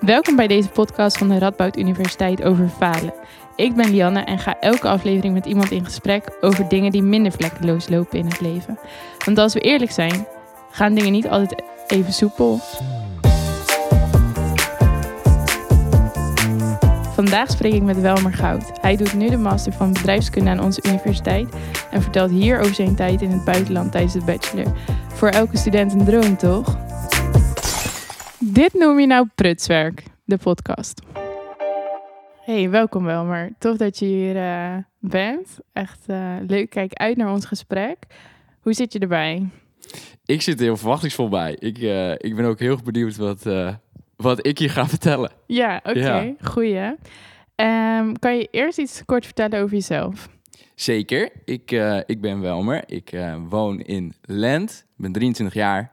Welkom bij deze podcast van de Radboud Universiteit over falen. Ik ben Lianne en ga elke aflevering met iemand in gesprek over dingen die minder vlekkeloos lopen in het leven. Want als we eerlijk zijn, gaan dingen niet altijd even soepel. Vandaag spreek ik met Welmer Goud. Hij doet nu de master van bedrijfskunde aan onze universiteit en vertelt hier over zijn tijd in het buitenland tijdens de bachelor. Voor elke student een droom, toch? Dit noem je nou prutswerk, de podcast. Hey, welkom Welmer. Tof dat je hier uh, bent. Echt uh, leuk. Kijk uit naar ons gesprek. Hoe zit je erbij? Ik zit er heel verwachtingsvol bij. Ik, uh, ik ben ook heel benieuwd wat, wat ik hier ga vertellen. Ja, oké. Okay. Ja. Goeie. Um, kan je eerst iets kort vertellen over jezelf? Zeker. Ik, ik ben Welmer. Ik woon in Lent. ben 23 jaar.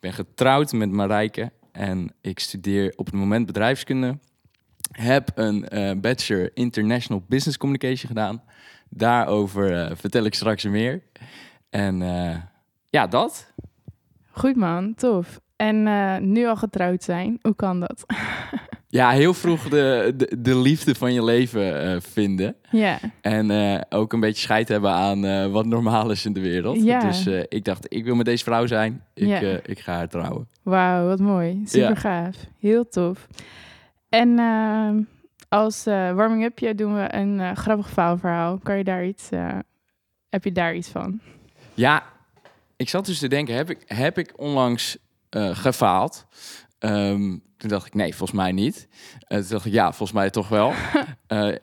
ben getrouwd met Marijke. En ik studeer op het moment bedrijfskunde. Heb een uh, bachelor International Business Communication gedaan. Daarover uh, vertel ik straks meer. En uh, ja, dat. Goed man, tof. En nu al getrouwd zijn, hoe kan dat? ja, heel vroeg de, de, de, liefde van je leven vinden. Ja. En ook een beetje scheid hebben aan wat normaal is in de wereld. Ja. Dus ik dacht, ik wil met deze vrouw zijn. Ik, Ja. ik ga haar trouwen. Wauw, wat mooi. Super Ja. gaaf. Heel tof. En eh, als eh, warming-upje doen we een eh, grappig faalverhaal. Kan je daar iets, eh, heb je daar iets van? Ja, ik zat dus te denken, heb ik, heb ik onlangs eh, gefaald? Ehm, toen dacht ik, nee, volgens mij niet. Eh, toen dacht ik, ja, volgens mij toch wel. Eh,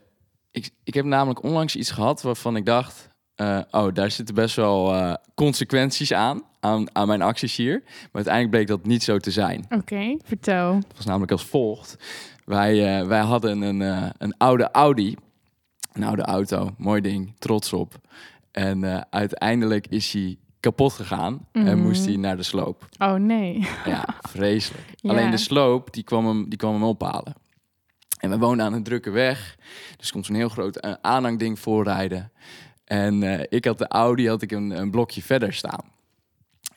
ik, ik heb namelijk onlangs iets gehad waarvan ik dacht... eh, oh, daar zitten best wel consequenties aan, aan, aan mijn acties hier. Maar uiteindelijk bleek dat niet zo te zijn. Oké, vertel. Het was namelijk als volgt. Wij, wij hadden een, een oude Audi. Een oude auto, mooi ding, trots op. En uiteindelijk is hij kapot gegaan en Mhm. moest hij naar de sloop. Oh nee. Ja, vreselijk. Ja. Alleen de sloop, die kwam, hem, die kwam hem ophalen. En we woonden aan een drukke weg. Dus komt zo'n heel groot eh, aanhangding voorrijden. En eh, ik had de Audi, had ik een, een blokje verder staan.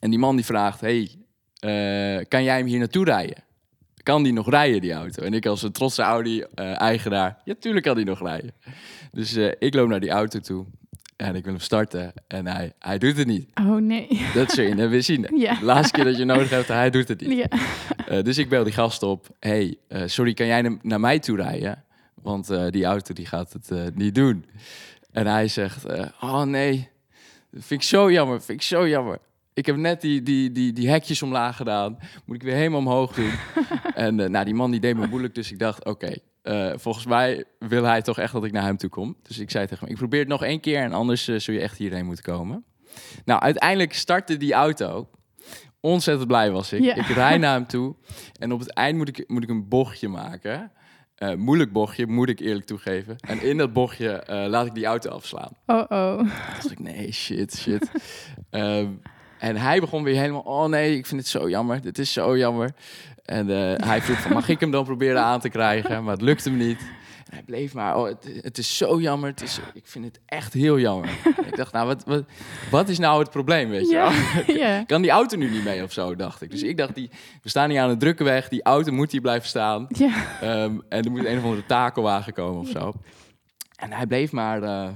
En die man die vraagt, hey, eh, kan jij hem hier naartoe rijden? Kan die nog rijden, die auto? En ik als een trotse Audi-eigenaar, ja, tuurlijk kan die nog rijden. Dus ik loop naar die auto toe en ik wil hem starten. En hij, hij doet het niet. Oh nee. Dat zul je net weer zien. Ja. De laatste keer dat je nodig hebt, hij doet het niet. Ja. Eh, dus ik bel die gast op. hey, eh, sorry, kan jij na- naar mij toe rijden? Want eh, die auto die gaat het niet doen. En hij zegt, oh nee, dat vind ik zo jammer, vind ik zo jammer. Ik heb net die, die, die, die hekjes omlaag gedaan. Moet ik weer helemaal omhoog doen. en nou, die man die deed me moeilijk, dus ik dacht, oké. Eh, volgens mij wil hij toch echt dat ik naar hem toe kom. Dus ik zei tegen hem, ik probeer het nog één keer... en anders eh, zul je echt hierheen moeten komen. Nou, uiteindelijk startte die auto. Ontzettend blij was ik. Ja. Ik rij naar hem toe. En op het eind moet ik, moet ik een bochtje maken. Eh, moeilijk bochtje, moet ik eerlijk toegeven. En in dat bochtje laat ik die auto afslaan. Oh oh. Toen dacht ik, nee, shit, shit. En hij begon weer helemaal, oh nee, ik vind het zo jammer. Dit is zo jammer. En eh, hij vroeg van, mag ik hem dan proberen aan te krijgen? Maar het lukte me niet. En hij bleef maar, oh, het, het is zo jammer. Het is, ik vind het echt heel jammer. En ik dacht, nou, wat, wat, wat is nou het probleem, weet je. Kan die auto nu niet mee of zo, dacht ik. Dus ik dacht, die, we staan hier aan een drukke weg. Die auto moet hier blijven staan. Ehm, en er moet een of andere takelwagen komen of zo. En hij bleef maar eh,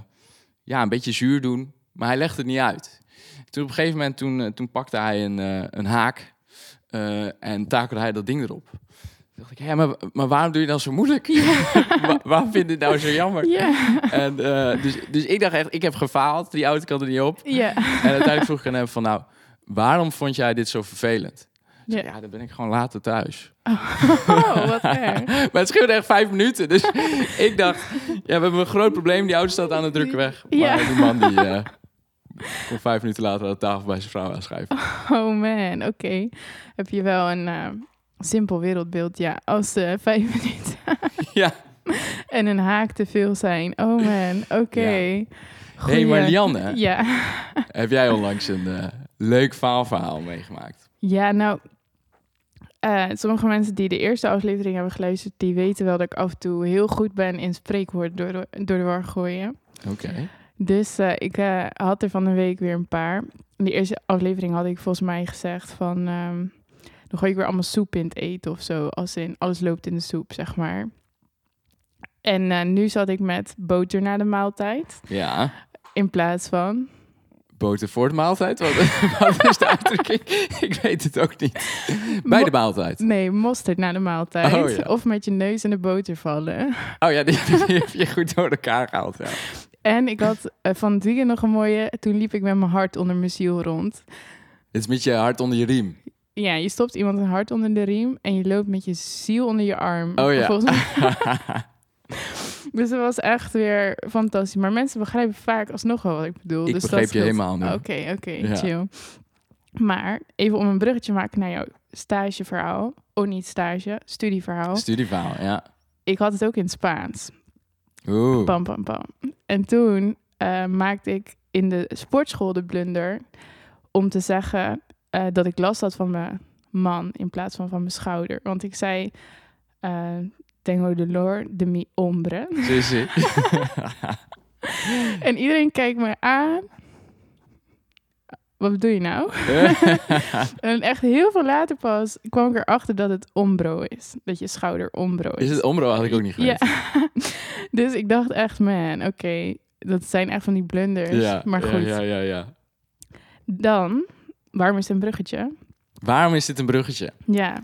ja, een beetje zuur doen. Maar hij legde het niet uit. Toen op een gegeven moment toen, eh, toen pakte hij een, eh, een haak. eh, en takelde hij dat ding erop. Toen dacht ik, hé, maar, maar waarom doe je dan zo moeilijk? Wa- waarom vind je het nou zo jammer? Ja. En, dus, dus ik dacht echt, ik heb gefaald. Die auto kan er niet op. Ja. En uiteindelijk vroeg ik aan hem van, nou, waarom vond jij dit zo vervelend? Ja. Ja, dan ben ik gewoon later thuis. Oh, wat erg. Maar het scheelde echt vijf minuten. Dus ik dacht, ja, we hebben een groot probleem. Die auto staat aan de drukke weg. Maar Ja. die man die kon vijf minuten later aan de tafel bij zijn vrouw aanschrijven. Oh man, oké. Heb je wel een eh, simpel wereldbeeld, ja. Als eh vijf minuten ja. en een haak te veel zijn. Oh man, oké. Hé, Goeie- hey, maar Lianne, Ja. heb jij onlangs een eh, leuk faalverhaal meegemaakt? ja, nou... eh, sommige mensen die de eerste aflevering hebben geluisterd... die weten wel dat ik af en toe heel goed ben in spreekwoord door de, door de war gooien. Oké. Dus eh, ik eh, had er van een week weer een paar. In de eerste aflevering had ik volgens mij gezegd van... ehm, dan gooi ik weer allemaal soep in het eten of zo. Als in alles loopt in de soep, zeg maar. En eh, nu zat ik met boter na de maaltijd. Ja. In plaats van. Boter voor de maaltijd? Wat, wat is de uitdrukking? Ik weet het ook niet. Bij de maaltijd. Nee, mosterd na de maaltijd. Oh, ja. Of met je neus in de boter vallen. Oh ja, die, die heb je goed door elkaar gehaald. Ja. En ik had eh, van het weekend nog een mooie. Toen liep ik met mijn hart onder mijn ziel rond. Het is met je hart onder je riem. Ja, je stopt iemand een hart onder de riem en je loopt met je ziel onder je arm. Oh ja. Dus dat was echt weer fantastisch. Maar mensen begrijpen vaak alsnog wel wat ik bedoel. Ik dus begreep dat je scheelt. helemaal nu. Oké, oké, Ja. chill. Maar even om een bruggetje te maken naar jouw stageverhaal. Oh, niet stage, studieverhaal. Studieverhaal, ja. ik had het ook in het Spaans. Oeh. Pam, pam, pam. En toen eh, maakte ik in de sportschool de blunder om te zeggen eh, dat ik last had van mijn man in plaats van van mijn schouder. Want ik zei, eh tengo dolor de mi hombre. Zie, zie. En iedereen kijkt me aan. Wat bedoel je nou? en echt heel veel later pas kwam ik erachter dat het ombro is. Dat je schouder ombro is. Is het omro had ik ook niet geweten. Ja. dus ik dacht echt, man, oké, dat zijn echt van die blunders. Ja, maar goed, Ja, ja, ja. dan, waarom is het een bruggetje? Waarom is dit een bruggetje? Ja,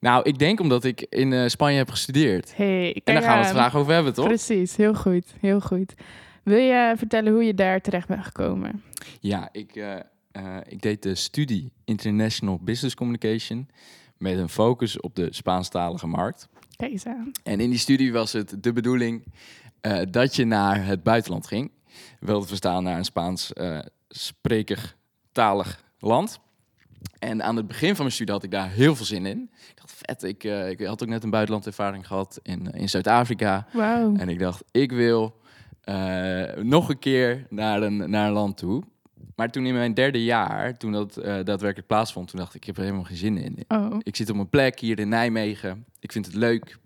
Nou, ik denk omdat ik in eh, Spanje heb gestudeerd. hey, En daar gaan we het vandaag over hebben, toch? Precies, heel goed, heel goed. Wil je vertellen hoe je daar terecht bent gekomen? Ja, ik, eh, eh, ik deed de studie International Business Communication met een focus op de Spaanstalige markt. Aan. En in die studie was het de bedoeling eh, dat je naar het buitenland ging. Wel te verstaan naar een Spaans spreker talig land. En aan het begin van mijn studie had ik daar heel veel zin in. Ik dacht, vet, ik, ik had ook net een buitenlandervaring gehad in, in Zuid-Afrika. Wauw. En ik dacht, ik wil nog een keer naar een, naar een land toe. Maar toen in mijn derde jaar, toen dat eh, daadwerkelijk plaatsvond, toen dacht ik, ik heb er helemaal geen zin in. Oh, Ik zit op mijn plek hier in Nijmegen. Ik vind het leuk.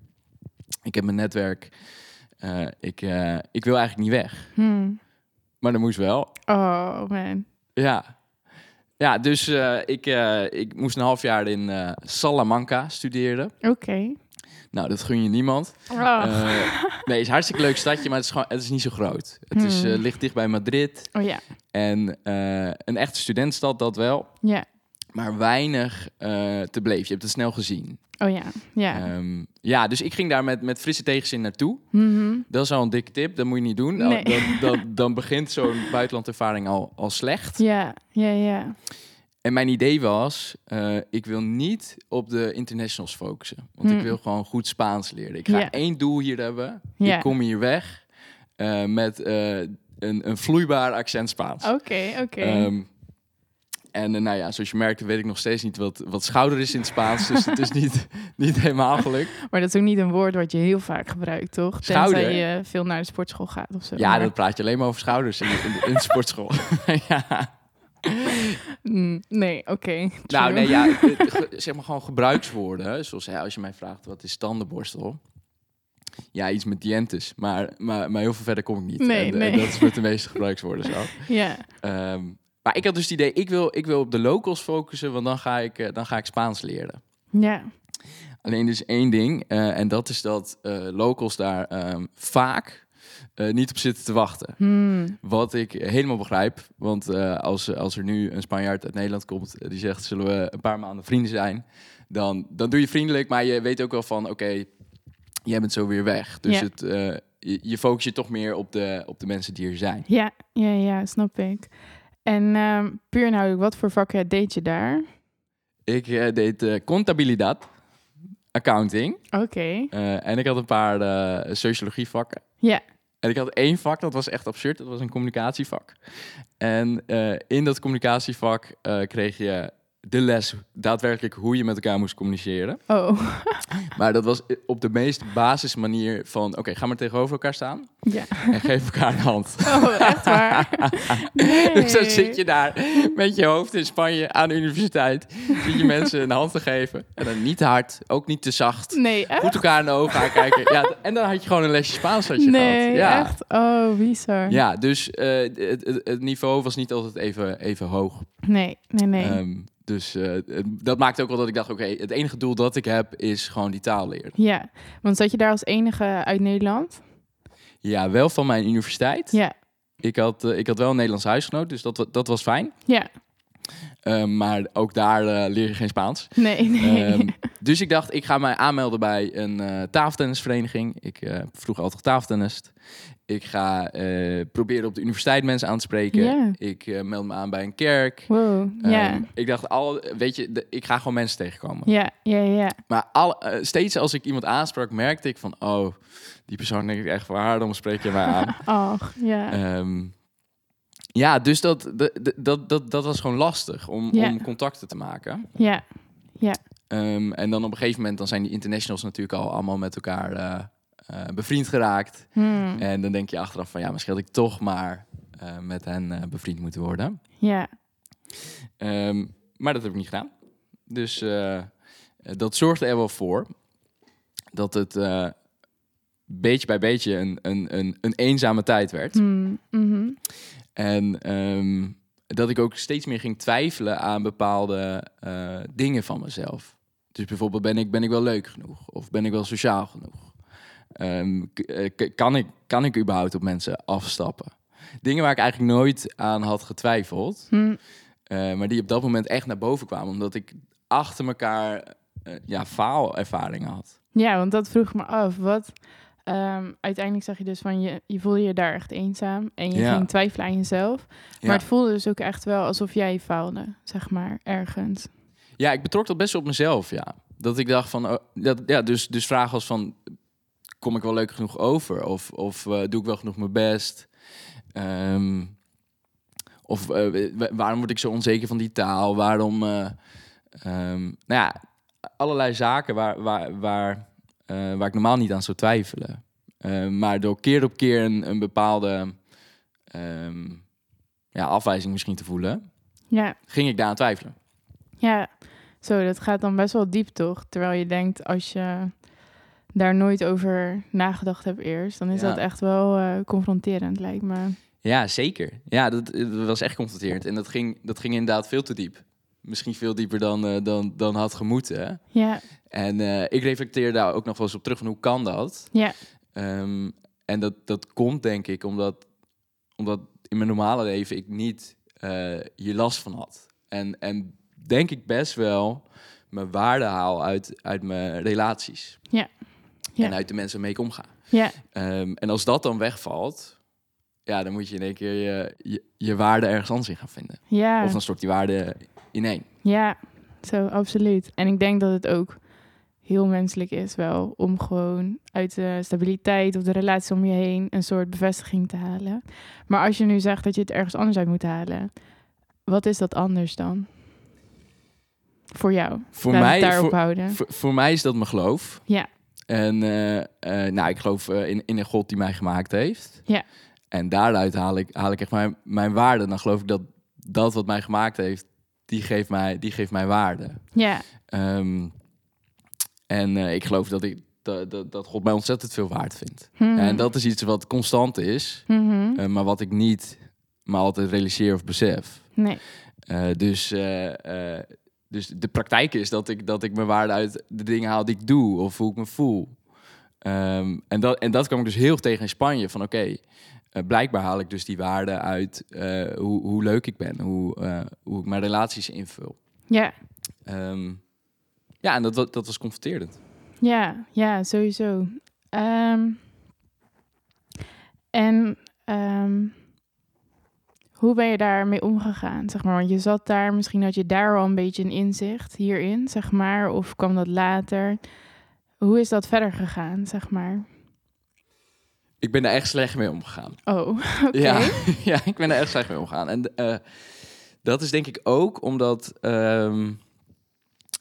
Ik heb mijn netwerk. Eh, ik, eh, ik wil eigenlijk niet weg. hmm. Maar dat moest wel. oh man. Ja. Ja, dus ik, ik moest een half jaar in Salamanca studeren. Oké. Nou, dat gun je niemand. Oh. Eh, nee, het is een hartstikke leuk stadje, maar het is, gewoon, het is niet zo groot. Het is, Hmm. eh, ligt dicht bij Madrid. oh ja, En eh, een echte studentstad, dat wel. ja. Maar weinig te beleven. Je hebt het snel gezien. Oh ja, ja. Ehm, ja, dus ik ging daar met, met frisse tegenzin naartoe. Mhm. Dat is al een dikke tip, dat moet je niet doen. Nee. Dan, dan, dan begint zo'n buitenlandervaring al, al slecht. Ja, ja, ja. En mijn idee was, eh, ik wil niet op de internationals focussen. Want ik Hmm. wil gewoon goed Spaans leren. Ik ga één doel hier hebben. Ik kom hier weg eh, met eh, een, een vloeibaar accent Spaans. Oké, oké. Ehm, en nou ja, zoals je merkt, weet ik nog steeds niet wat, wat schouder is in het Spaans. dus het is niet, niet helemaal gelukt. Maar dat is ook niet een woord wat je heel vaak gebruikt, toch? Schouder? Tenzij je veel naar de sportschool gaat of zo. Ja, Maar- dan praat je alleen maar over schouders in, in, in de sportschool. ja. Mm, nee, oké. Nou, nee, ja, zeg maar gewoon gebruikswoorden. Zoals hè, als je mij vraagt, wat is tandenborstel? Ja, iets met dientes, maar, maar, maar heel veel verder kom ik niet. Nee, en, dat is met de meeste gebruikswoorden zo. Ja, Ehm, maar ik had dus het idee, ik wil, ik wil op de locals focussen, want dan ga ik, eh, dan ga ik Spaans leren. ja. Alleen dus één ding, eh, en dat is dat eh, locals daar ehm, vaak eh, niet op zitten te wachten. Hmm. Wat ik helemaal begrijp, want eh, als, als er nu een Spanjaard uit Nederland komt eh, die zegt, zullen we een paar maanden vrienden zijn, dan, dan doe je vriendelijk, maar je weet ook wel van, oké, jij bent zo weer weg. Dus Ja. het, je, je focus je toch meer op de, op de mensen die er zijn. Ja, ja, ja, snap ik. En ehm, puur nou, wat voor vakken deed je daar? Ik deed contabilidad, accounting, Oké. en ik had een paar eh sociologievakken. Ja. En ik had één vak, dat was echt absurd. Dat was een communicatievak. En eh, in dat communicatievak eh, kreeg je de les daadwerkelijk hoe je met elkaar moest communiceren. Oh, Maar dat was op de meest basis manier van... oké, ga maar tegenover elkaar staan ja. en geef elkaar een hand. Oh, echt waar? Nee. Dus dan zit je daar met je hoofd in Spanje aan de universiteit. Zit je mensen een hand te geven. En dan niet te hard, ook niet te zacht. Nee, echt? Goed elkaar in de ogen aankijken. Ja, en dan had je gewoon een lesje Spaans had je Nee, gehad. Ja. echt? Oh, bizar. Ja, dus eh, het, het, het niveau was niet altijd even, even hoog. Nee, nee, nee. Ehm, Dus eh, dat maakt ook wel dat ik dacht, oké, het enige doel dat ik heb is gewoon die taal leren. Ja, want zat je daar als enige uit Nederland? Ja, wel van mijn universiteit. Ja, Ik, had, eh, ik had wel een Nederlands huisgenoot, dus dat, dat was fijn. ja. Eh, maar ook daar eh, leer je geen Spaans. Nee, nee. Ehm, dus ik dacht, ik ga mij aanmelden bij een eh tafeltennisvereniging. Ik eh, heb vroeger altijd tafeltennist. Ik ga proberen op de universiteit mensen aan te spreken. Ik meld me aan bij een kerk. wow, ja. Ehm, ik dacht, al, weet je, de- ik ga gewoon mensen tegenkomen. ja, ja, ja. Maar al, steeds als ik iemand aansprak, merkte ik van... Oh, die persoon denk ik echt, waarom spreek je mij aan? Ach, ja. Ehm, ja, dus dat, dat, dat, dat, dat was gewoon lastig om, Ja. om contacten te maken. ja, Ehm, en dan op een gegeven moment dan zijn die internationals natuurlijk al allemaal met elkaar eh, eh, bevriend geraakt. Hmm. En dan denk je achteraf van ja, misschien had ik toch maar eh, met hen bevriend moeten worden. ja, Ehm, maar dat heb ik niet gedaan. Dus dat zorgde er wel voor dat het beetje bij beetje een, een, een, een eenzame tijd werd. Hmm, mhm. En ehm, dat ik ook steeds meer ging twijfelen aan bepaalde eh, dingen van mezelf. Dus bijvoorbeeld, ben ik, ben ik wel leuk genoeg? Of ben ik wel sociaal genoeg? Ehm, eh, kan, ik, kan ik überhaupt op mensen afstappen? Dingen waar ik eigenlijk nooit aan had getwijfeld. Hmm, eh, maar die op dat moment echt naar boven kwamen. Omdat ik achter elkaar eh, ja, faalervaringen had. Ja, want dat vroeg me af. Wat, ehm, uiteindelijk zeg je dus van je, je voelde je daar echt eenzaam en je Ja. ging twijfelen aan jezelf. Ja. Maar het voelde dus ook echt wel alsof jij faalde, zeg maar, ergens. Ja, ik betrok dat best op mezelf, ja. Dat ik dacht van, oh, dat, ja, dus, dus vragen als van, kom ik wel leuk genoeg over? Of, of eh, doe ik wel genoeg mijn best? Ehm, of eh, wa- waarom word ik zo onzeker van die taal? Waarom, eh, ehm, nou ja, allerlei zaken waar, waar, waar, eh, waar ik normaal niet aan zou twijfelen. Eh, maar door keer op keer een, een bepaalde ehm, ja, afwijzing misschien te voelen, Ja, ging ik daaraan twijfelen. ja. Zo, dat gaat dan best wel diep, toch? Terwijl je denkt, als je daar nooit over nagedacht hebt eerst, dan is Ja. dat echt wel eh, confronterend, lijkt me. Ja, zeker. Ja, dat, dat was echt confronterend. En dat ging, dat ging inderdaad veel te diep. Misschien veel dieper dan, eh, dan, dan had gemoeten. Ja, En eh, ik reflecteer daar ook nog wel eens op terug van hoe kan dat? ja, Ehm, en dat, dat komt denk ik omdat, omdat in mijn normale leven ik niet eh, hier last van had. En, en denk ik best wel mijn waarde haal uit, uit mijn relaties. Ja. Ja. En uit de mensen waarmee ik omga. ja, Ehm, en als dat dan wegvalt, ja, dan moet je in één keer je, je, je waarde ergens anders in gaan vinden. ja. Of dan stort die waarde ineen. Ja, zo, absoluut. En ik denk dat het ook heel menselijk is wel om gewoon uit de stabiliteit of de relatie om je heen een soort bevestiging te halen. Maar als je nu zegt dat je het ergens anders uit moet halen, wat is dat anders dan? Voor jou. Voor Laat mij, daarop voor, houden. voor, voor mij is dat mijn geloof. Ja. En eh, eh, nou, ik geloof eh, in, in een God die mij gemaakt heeft. Ja. En daaruit haal ik, haal ik echt mijn, mijn waarde. Dan geloof ik dat dat wat mij gemaakt heeft, die geeft mij, die geeft mij waarde. Ja, Ehm, en eh, ik geloof dat, ik, dat, dat, dat God mij ontzettend veel waard vindt. Mhm. En dat is iets wat constant is. Mhm. Eh, maar wat ik niet maar altijd realiseer of besef. Nee. Eh, dus, dus de praktijk is dat ik, dat ik mijn waarde uit de dingen haal die ik doe of hoe ik me voel. Ehm, en, dat, en dat kwam ik dus heel tegen in Spanje. Van oké, blijkbaar haal ik dus die waarde uit eh, hoe, hoe leuk ik ben, hoe, eh, hoe ik mijn relaties invul. Ja, Ehm, ja, en dat, dat was confronterend. ja, ja, sowieso. Ehm, en ehm, hoe ben je daarmee omgegaan? Zeg maar, want je zat daar, misschien had je daar al een beetje een inzicht hierin, zeg maar, of kwam dat later? Hoe is dat verder gegaan, zeg maar? Ik ben daar echt slecht mee omgegaan. Oh, oké. Ja, ja, ik ben er echt slecht mee omgegaan. En eh, dat is denk ik ook omdat ehm,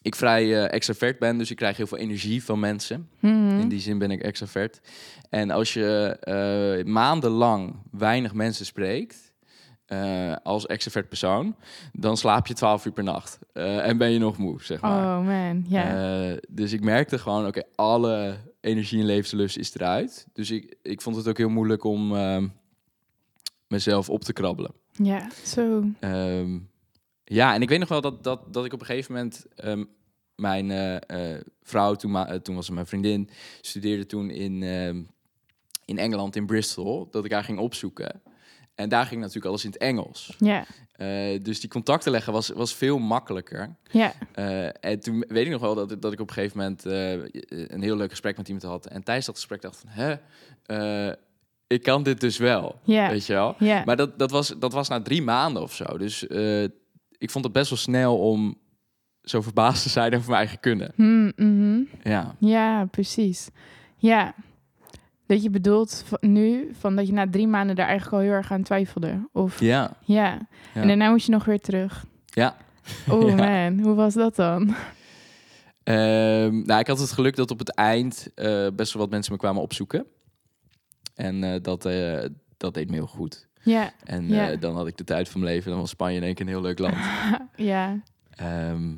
ik vrij eh, extravert ben. Dus ik krijg heel veel energie van mensen. Mhm. In die zin ben ik extravert. En als je eh, maandenlang weinig mensen spreekt... eh, als extravert persoon... dan slaap je 12 uur per nacht. Eh, en ben je nog moe, zeg maar. Oh man, ja. Eh, dus ik merkte gewoon, oké, alle energie en levenslust is eruit. Dus ik, ik vond het ook heel moeilijk om ehm, mezelf op te krabbelen. ja, zo. Ehm, ja, en ik weet nog wel dat, dat, dat ik op een gegeven moment... ehm, mijn vrouw, toen, toen was ze mijn vriendin, studeerde toen in, in Engeland, in Bristol. Dat ik haar ging opzoeken. En daar ging natuurlijk alles in het Engels. Ja, Eh, dus die contacten leggen was, was veel makkelijker. ja, Eh, en toen weet ik nog wel dat, dat ik op een gegeven moment eh, een heel leuk gesprek met iemand had. En tijdens dat gesprek dacht ik van, hè, ik kan dit dus wel. ja, Weet je wel? ja. Maar dat, dat, was, dat was na drie maanden of zo. Dus ik vond het best wel snel om zo verbaasd te zijn over mijn eigen kunnen. Hmm, mhm. Ja, Ja, precies. Ja. Dat je bedoelt nu van dat je na drie maanden daar eigenlijk al heel erg aan twijfelde. Of ja. ja, Ja. En daarna moest je nog weer terug. ja. Oh Ja. man, hoe was dat dan? Ehm, nou, ik had het geluk dat op het eind eh, best wel wat mensen me kwamen opzoeken. En eh, dat, eh, dat deed me heel goed. Ja, En Ja. dan had ik de tijd van mijn leven. Dan was Spanje in één keer een heel leuk land. ja, Ehm,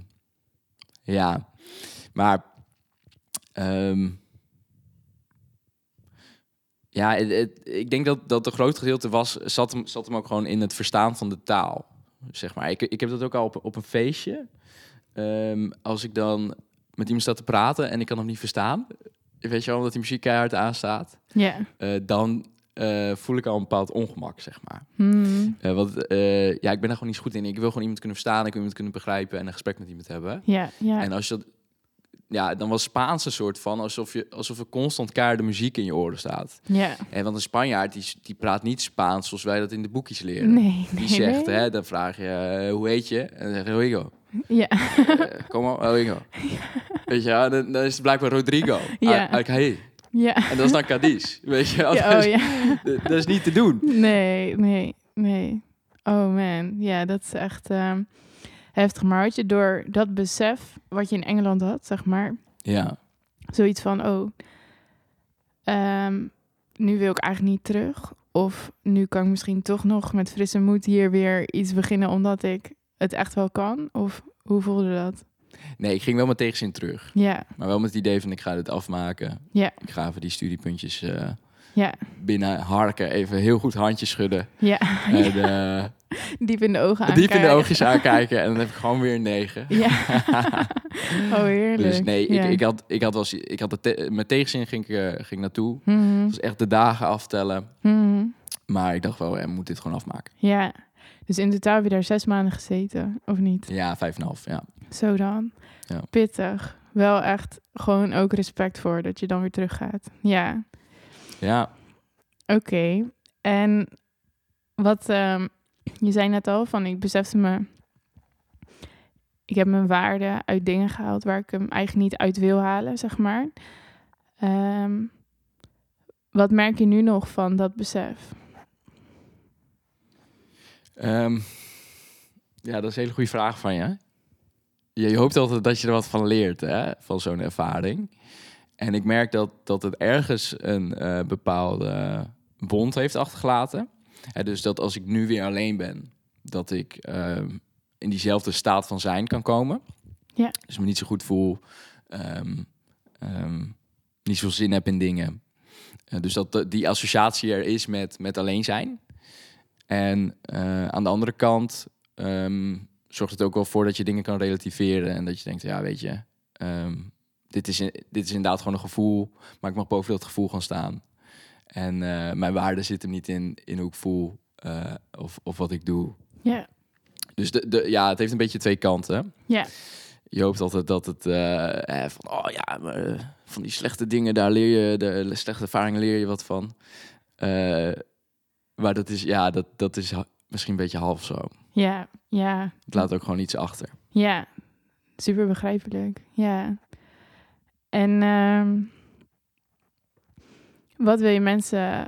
ja, maar... ehm, ja, het- het- ik denk dat, dat een groot gedeelte was, zat hem, zat hem ook gewoon in het verstaan van de taal. Zeg maar. ik, ik heb dat ook al op, op een feestje. Ehm, als ik dan met iemand sta te praten en ik kan hem niet verstaan, weet je wel, omdat die muziek keihard aanstaat, ja. eh, dan eh, voel ik al een bepaald ongemak, zeg maar. Hmm. Eh, want eh, ja, ik ben daar gewoon niet goed in. Ik wil gewoon iemand kunnen verstaan, ik wil iemand kunnen begrijpen en een gesprek met iemand hebben. Ja, ja. En als je dat, ja, dan was Spaans een soort van alsof je alsof er constant keiharde muziek in je oren staat. ja. En want een Spanjaard die, die praat niet Spaans zoals wij dat in de boekjes leren. Nee, Die nee, zegt, nee. hè, dan vraag je eh, hoe heet je? En dan zeg je Rodrigo. Ja, Eh, Kom op, Rodrigo. Weet je, ja, dan, dan is het blijkbaar Rodrigo. Ja. Uit hey. ja. En dat is dan Cadiz. Weet je, ja. Oh is, ja. dat is niet te doen. Nee, nee, nee. Oh man, ja, dat is echt ehm, heftig. Maar had je door dat besef wat je in Engeland had, zeg maar, Ja. zoiets van, oh, ehm, nu wil ik eigenlijk niet terug. Of nu kan ik misschien toch nog met frisse moed hier weer iets beginnen, omdat ik het echt wel kan. Of hoe voelde dat? Nee, ik ging wel met tegenzin terug. Ja, Maar wel met het idee van ik ga dit afmaken. ja, Ik ga even die studiepuntjes eh, ja, binnen harken. Even heel goed handjes schudden. ja. En eh, Diep in de ogen diep in de aankijken. oogjes aankijken. En dan heb ik gewoon weer een negen. Ja. oh, heerlijk. Dus nee, ja. ik, ik had, ik had, wel, ik had het te- met tegenzin ging ik, eh, ging naartoe. Het was echt de dagen aftellen. mhm. Maar ik dacht wel, ik moet dit gewoon afmaken. Ja, dus in totaal heb je daar zes maanden gezeten, of niet? Ja, vijf en een half, ja. Zo dan. Ja. Pittig. Wel echt gewoon ook respect voor dat je dan weer teruggaat. Ja, Ja, oké. En wat, ehm, je zei net al van, ik besefte me, ik heb mijn waarde uit dingen gehaald waar ik hem eigenlijk niet uit wil halen, zeg maar. Ehm, wat merk je nu nog van dat besef? Ehm, ja, dat is een hele goede vraag van je. je. Hoopt altijd dat je er wat van leert, hè, van zo'n ervaring. En ik merk dat, dat het ergens een eh, bepaalde wond heeft achtergelaten. Hè, dus dat als ik nu weer alleen ben, dat ik ehm, in diezelfde staat van zijn kan komen. Ja. Dus me niet zo goed voel, ehm, ehm, niet zoveel zin heb in dingen. Eh, dus dat de- die associatie er is met, met alleen zijn. En eh, aan de andere kant zorgt het ook wel voor dat je dingen kan relativeren. En dat je denkt, ja, weet je, dit, is, dit is inderdaad gewoon een gevoel. Maar ik mag boven dat gevoel gaan staan. En eh, mijn waarde zit hem niet in, in hoe ik voel eh, of, of wat ik doe. Ja, Dus de, de, ja, het heeft een beetje twee kanten. ja, Je hoopt altijd dat het eh, eh, van, oh ja, maar, van die slechte dingen, daar leer je, de slechte ervaringen leer je wat van. Maar dat is, ja, dat, dat is misschien een beetje half zo. ja, ja. Het laat ook gewoon iets achter. Ja, super begrijpelijk. Ja. En ehm, wat wil je mensen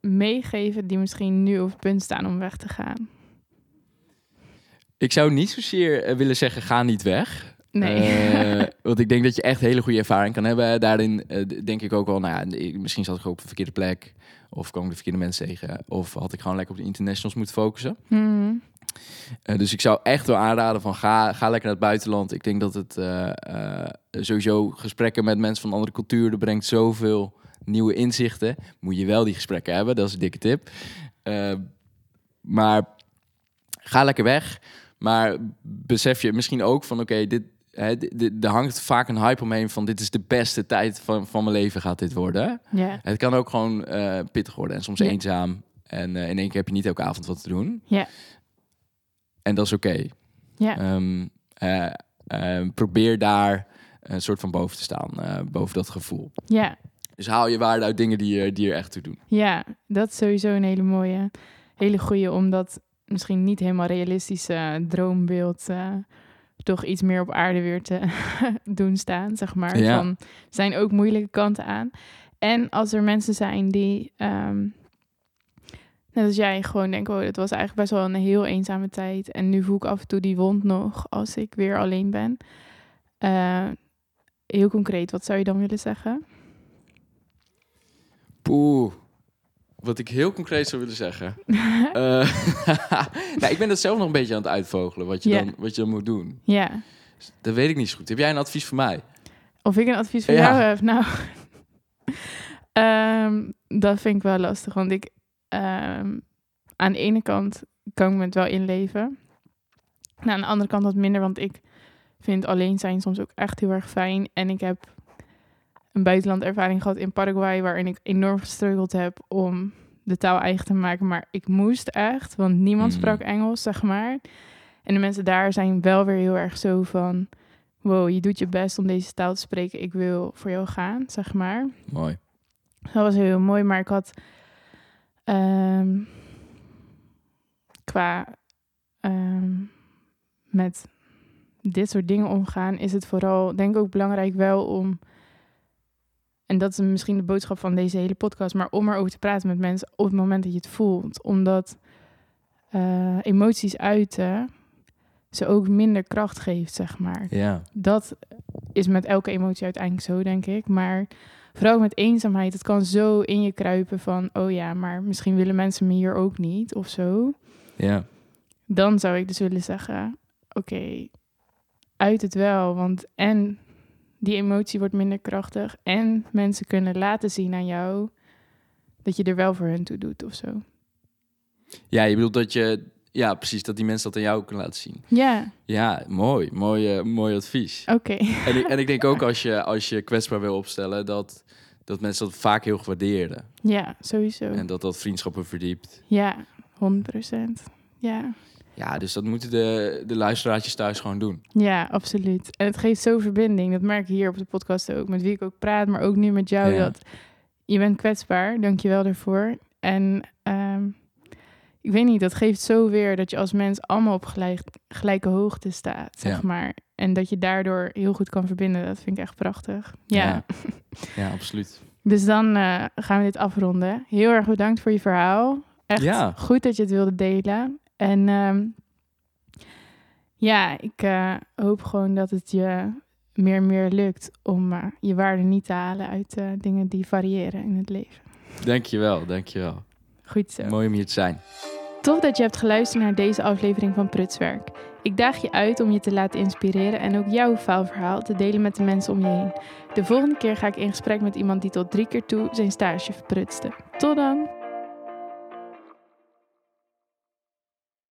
meegeven die misschien nu op het punt staan om weg te gaan? Ik zou niet zozeer eh, willen zeggen, ga niet weg. Nee. Eh, want ik denk dat je echt hele goede ervaring kan hebben. Daarin eh, denk ik ook wel, nou ja, misschien zat ik ook op de verkeerde plek. Of kwam ik de verkeerde mensen tegen. Of had ik gewoon lekker op de internationals moeten focussen. Mhm. Dus ik zou echt wel aanraden van ga, ga lekker naar het buitenland. Ik denk dat het sowieso gesprekken met mensen van andere culturen, brengt zoveel nieuwe inzichten. Moet je wel die gesprekken hebben, dat is een dikke tip. Eh, maar ga lekker weg. Maar besef je misschien ook van, oké, dit, hè, dit- er hangt vaak een hype omheen van, dit is de beste tijd van, van mijn leven gaat dit worden. Ja, Het kan ook gewoon eh, pittig worden en soms eenzaam. En eh, in één keer heb je niet elke avond wat te doen. Ja. En dat is oké. ja, Ehm, eh, eh, probeer daar een soort van boven te staan, boven dat gevoel. ja, Dus haal je waarde uit dingen die, er- die er echt toe doen. ja. Dat is sowieso een hele mooie, hele goede, omdat misschien niet helemaal realistische droombeeld eh, toch iets meer op aarde weer te doen staan, zeg maar. Ja. Van, zijn ook moeilijke kanten aan. En als er mensen zijn die, ehm, net als jij, gewoon denken, oh, het was eigenlijk best wel een heel eenzame tijd. En nu voel ik af en toe die wond nog als ik weer alleen ben. Eh, heel concreet, wat zou je dan willen zeggen? Poeh. Wat ik heel concreet zou willen zeggen. Eh, nou, ik ben dat zelf nog een beetje aan het uitvogelen, wat je, dan, wat je dan moet doen. ja. Dat weet ik niet zo goed. Heb jij een advies voor mij? Of ik een advies voor Ja. jou heb? Nou, ehm, dat vind ik wel lastig. Want ik, ehm, aan de ene kant kan ik me het wel inleven. Nou, aan de andere kant wat minder, want ik vind alleen zijn soms ook echt heel erg fijn. En ik heb een buitenlandervaring gehad in Paraguay, waarin ik enorm gestruggeld heb om de taal eigen te maken. Maar ik moest echt, want niemand Mm. sprak Engels, zeg maar. En de mensen daar zijn wel weer heel erg zo van wow, je doet je best om deze taal te spreken. Ik wil voor jou gaan, zeg maar. Mooi. Dat was heel mooi, maar ik had ehm, qua ehm, met dit soort dingen omgaan, is het vooral, denk ik ook belangrijk wel om, en dat is misschien de boodschap van deze hele podcast, maar om erover te praten met mensen op het moment dat je het voelt. Omdat eh, emoties uiten ze ook minder kracht geeft, zeg maar Ja. dat is met elke emotie uiteindelijk zo, denk ik. Maar vooral met eenzaamheid, het kan zo in je kruipen van... oh ja, maar misschien willen mensen me hier ook niet of zo. Ja. Dan zou ik dus willen zeggen, oké, uit het wel. Want en die emotie wordt minder krachtig... en mensen kunnen laten zien aan jou dat je er wel voor hun toe doet of zo. Ja, je bedoelt dat je... Ja, precies. Dat die mensen dat aan jou kunnen laten zien. Ja, Ja, mooi. Mooi, eh, mooi advies. oké. En ik, en ik denk ook als je, als je kwetsbaar wil opstellen... dat, dat mensen dat vaak heel gewaarderen. Ja, sowieso. En dat dat vriendschappen verdiept. Ja, 100 procent. Ja. Ja, dus dat moeten de, de luisteraartjes thuis gewoon doen. Ja, absoluut. En het geeft zo verbinding. Dat merk ik hier op de podcast ook. Met wie ik ook praat, maar ook nu met jou. Ja. Dat je bent kwetsbaar. Dank je wel daarvoor. En ehm, ik weet niet, dat geeft zo weer dat je als mens allemaal op gelijk, gelijke hoogte staat, zeg Ja. maar. En dat je daardoor heel goed kan verbinden. Dat vind ik echt prachtig. Ja. Ja. Ja, absoluut. Dus dan eh, gaan we dit afronden. Heel erg bedankt voor je verhaal. Echt Ja. goed dat je het wilde delen. En ehm, ja, ik eh, hoop gewoon dat het je meer en meer lukt om eh, je waarde niet te halen uit eh, dingen die variëren in het leven. Dankjewel, dankjewel. Goed zo. Mooi om hier te zijn. Tof dat je hebt geluisterd naar deze aflevering van Prutswerk. Ik daag je uit om je te laten inspireren en ook jouw faalverhaal te delen met de mensen om je heen. De volgende keer ga ik in gesprek met iemand die tot drie keer toe zijn stage verprutste. Tot dan!